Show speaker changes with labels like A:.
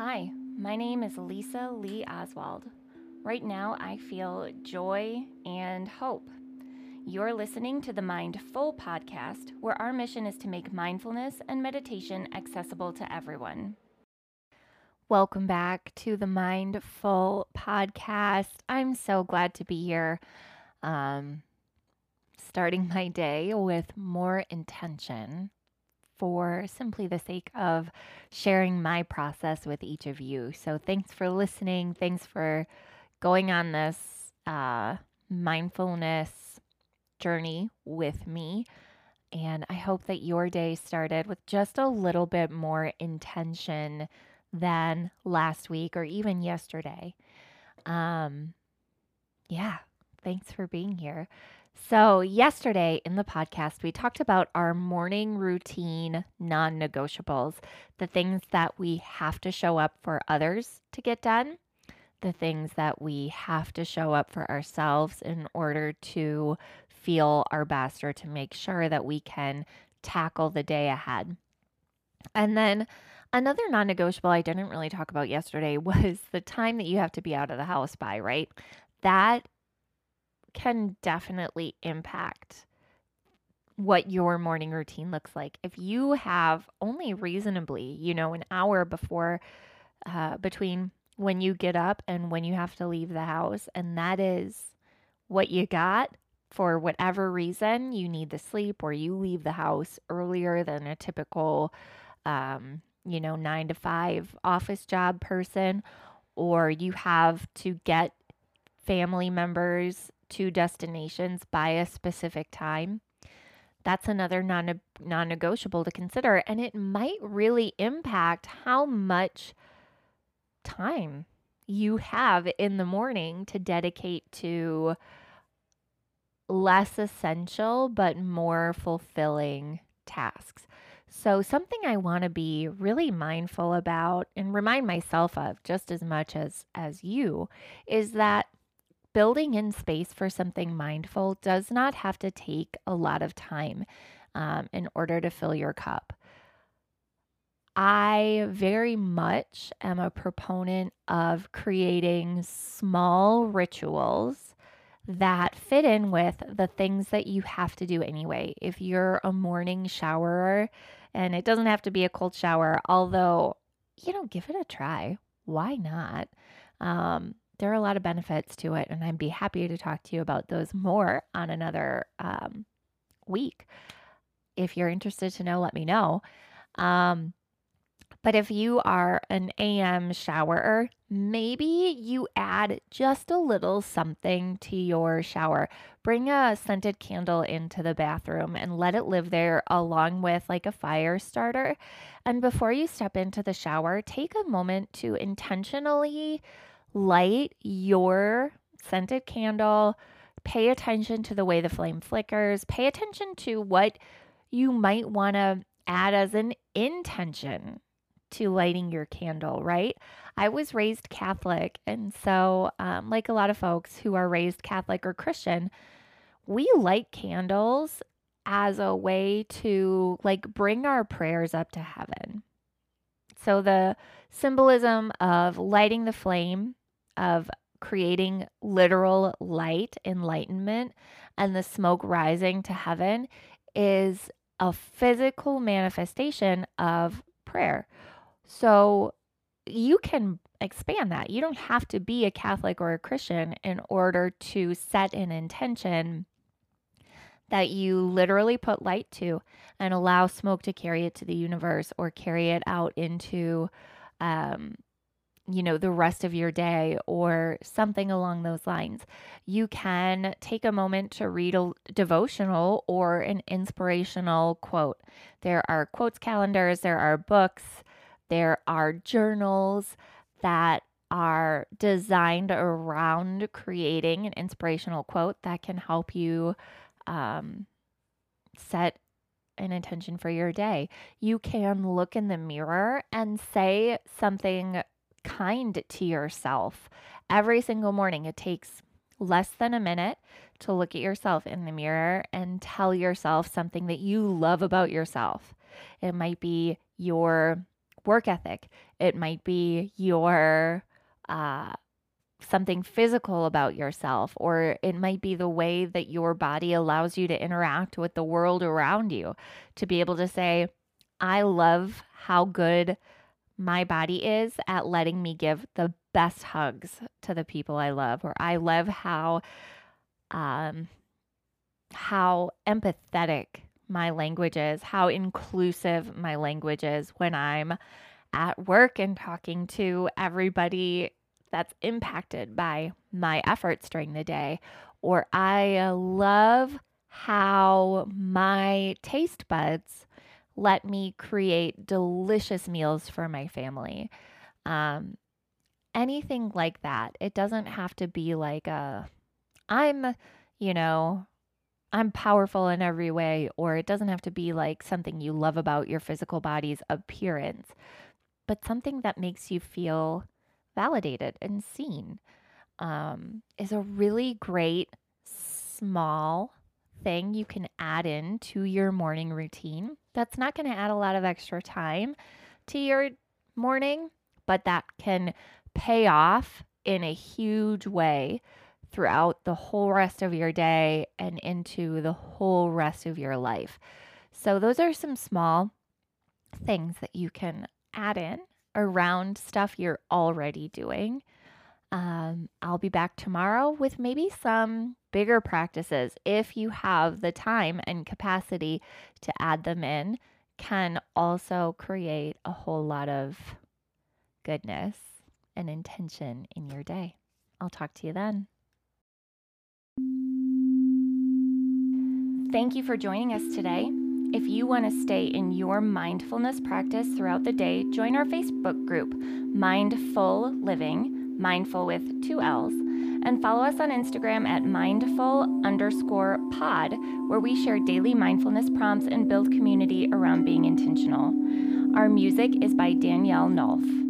A: Hi, my name is Lisa Lee Oswald. Right now, I feel joy and hope. You're listening to the MindFULL podcast, where our mission is to make mindfulness and meditation accessible to everyone. Welcome back to the MindFULL podcast. I'm so glad to be here. Um, starting my day with more intention for simply the sake of sharing my process with each of you. So, thanks for listening. Thanks for going on this uh, mindfulness journey with me. And I hope that your day started with just a little bit more intention than last week or even yesterday. Um, yeah, thanks for being here. So, yesterday in the podcast, we talked about our morning routine non negotiables, the things that we have to show up for others to get done, the things that we have to show up for ourselves in order to feel our best or to make sure that we can tackle the day ahead. And then another non negotiable I didn't really talk about yesterday was the time that you have to be out of the house by, right? That can definitely impact what your morning routine looks like. If you have only reasonably, you know, an hour before, uh, between when you get up and when you have to leave the house, and that is what you got for whatever reason, you need the sleep or you leave the house earlier than a typical, um, you know, nine to five office job person, or you have to get family members to destinations by a specific time, that's another non non negotiable to consider. And it might really impact how much time you have in the morning to dedicate to less essential but more fulfilling tasks. So, something I want to be really mindful about and remind myself of just as much as as you is that building in space for something mindful does not have to take a lot of time um, in order to fill your cup. I very much am a proponent of creating small rituals that fit in with the things that you have to do anyway. If you're a morning showerer, and it doesn't have to be a cold shower, although, you know, give it a try. Why not? Um, there are a lot of benefits to it, and I'd be happy to talk to you about those more on another um, week. If you're interested to know, let me know. Um, but if you are an AM showerer, maybe you add just a little something to your shower. Bring a scented candle into the bathroom and let it live there along with like a fire starter. And before you step into the shower, take a moment to intentionally light your scented candle. Pay attention to the way the flame flickers. Pay attention to what you might want to add as an intention to lighting your candle, right? I was raised Catholic. And so, um, like a lot of folks who are raised Catholic or Christian, we light candles as a way to like bring our prayers up to heaven. So, the symbolism of lighting the flame of creating literal light, enlightenment, and the smoke rising to heaven is a physical manifestation of prayer. So you can expand that. You don't have to be a Catholic or a Christian in order to set an intention that you literally put light to and allow smoke to carry it to the universe or carry it out into um, you know, the rest of your day or something along those lines. You can take a moment to read a devotional or an inspirational quote. There are quotes calendars, there are books, there are journals that are designed around creating an inspirational quote that can help you um, set an intention for your day. You can look in the mirror and say something kind to yourself every single morning. It takes less than a minute to look at yourself in the mirror and tell yourself something that you love about yourself. It might be your work ethic. It might be your uh, something physical about yourself, or it might be the way that your body allows you to interact with the world around you. To be able to say, I love how good my body is at letting me give the best hugs to the people I love, or I love how um, how empathetic my language is, how inclusive my language is when I'm at work and talking to everybody that's impacted by my efforts during the day. Or I love how my taste buds let me create delicious meals for my family. Um, anything like that. It doesn't have to be like a, I'm, you know, I'm powerful in every way, or it doesn't have to be like something you love about your physical body's appearance, but something that makes you feel validated and seen um, is a really great small thing you can add in to your morning routine. That's not going to add a lot of extra time to your morning, but that can pay off in a huge way throughout the whole rest of your day and into the whole rest of your life. So, those are some small things that you can add in around stuff you're already doing. Um, I'll be back tomorrow with maybe some bigger practices if you have the time and capacity to add them in, can also create a whole lot of goodness and intention in your day. I'll talk to you then. Thank you for joining us today. If you want to stay in your mindfulness practice throughout the day, join our Facebook group, MindFull Living, mindful with two L's, and follow us on Instagram at mindful underscore pod, where we share daily mindfulness prompts and build community around being intentional. Our music is by Danielle Nolff.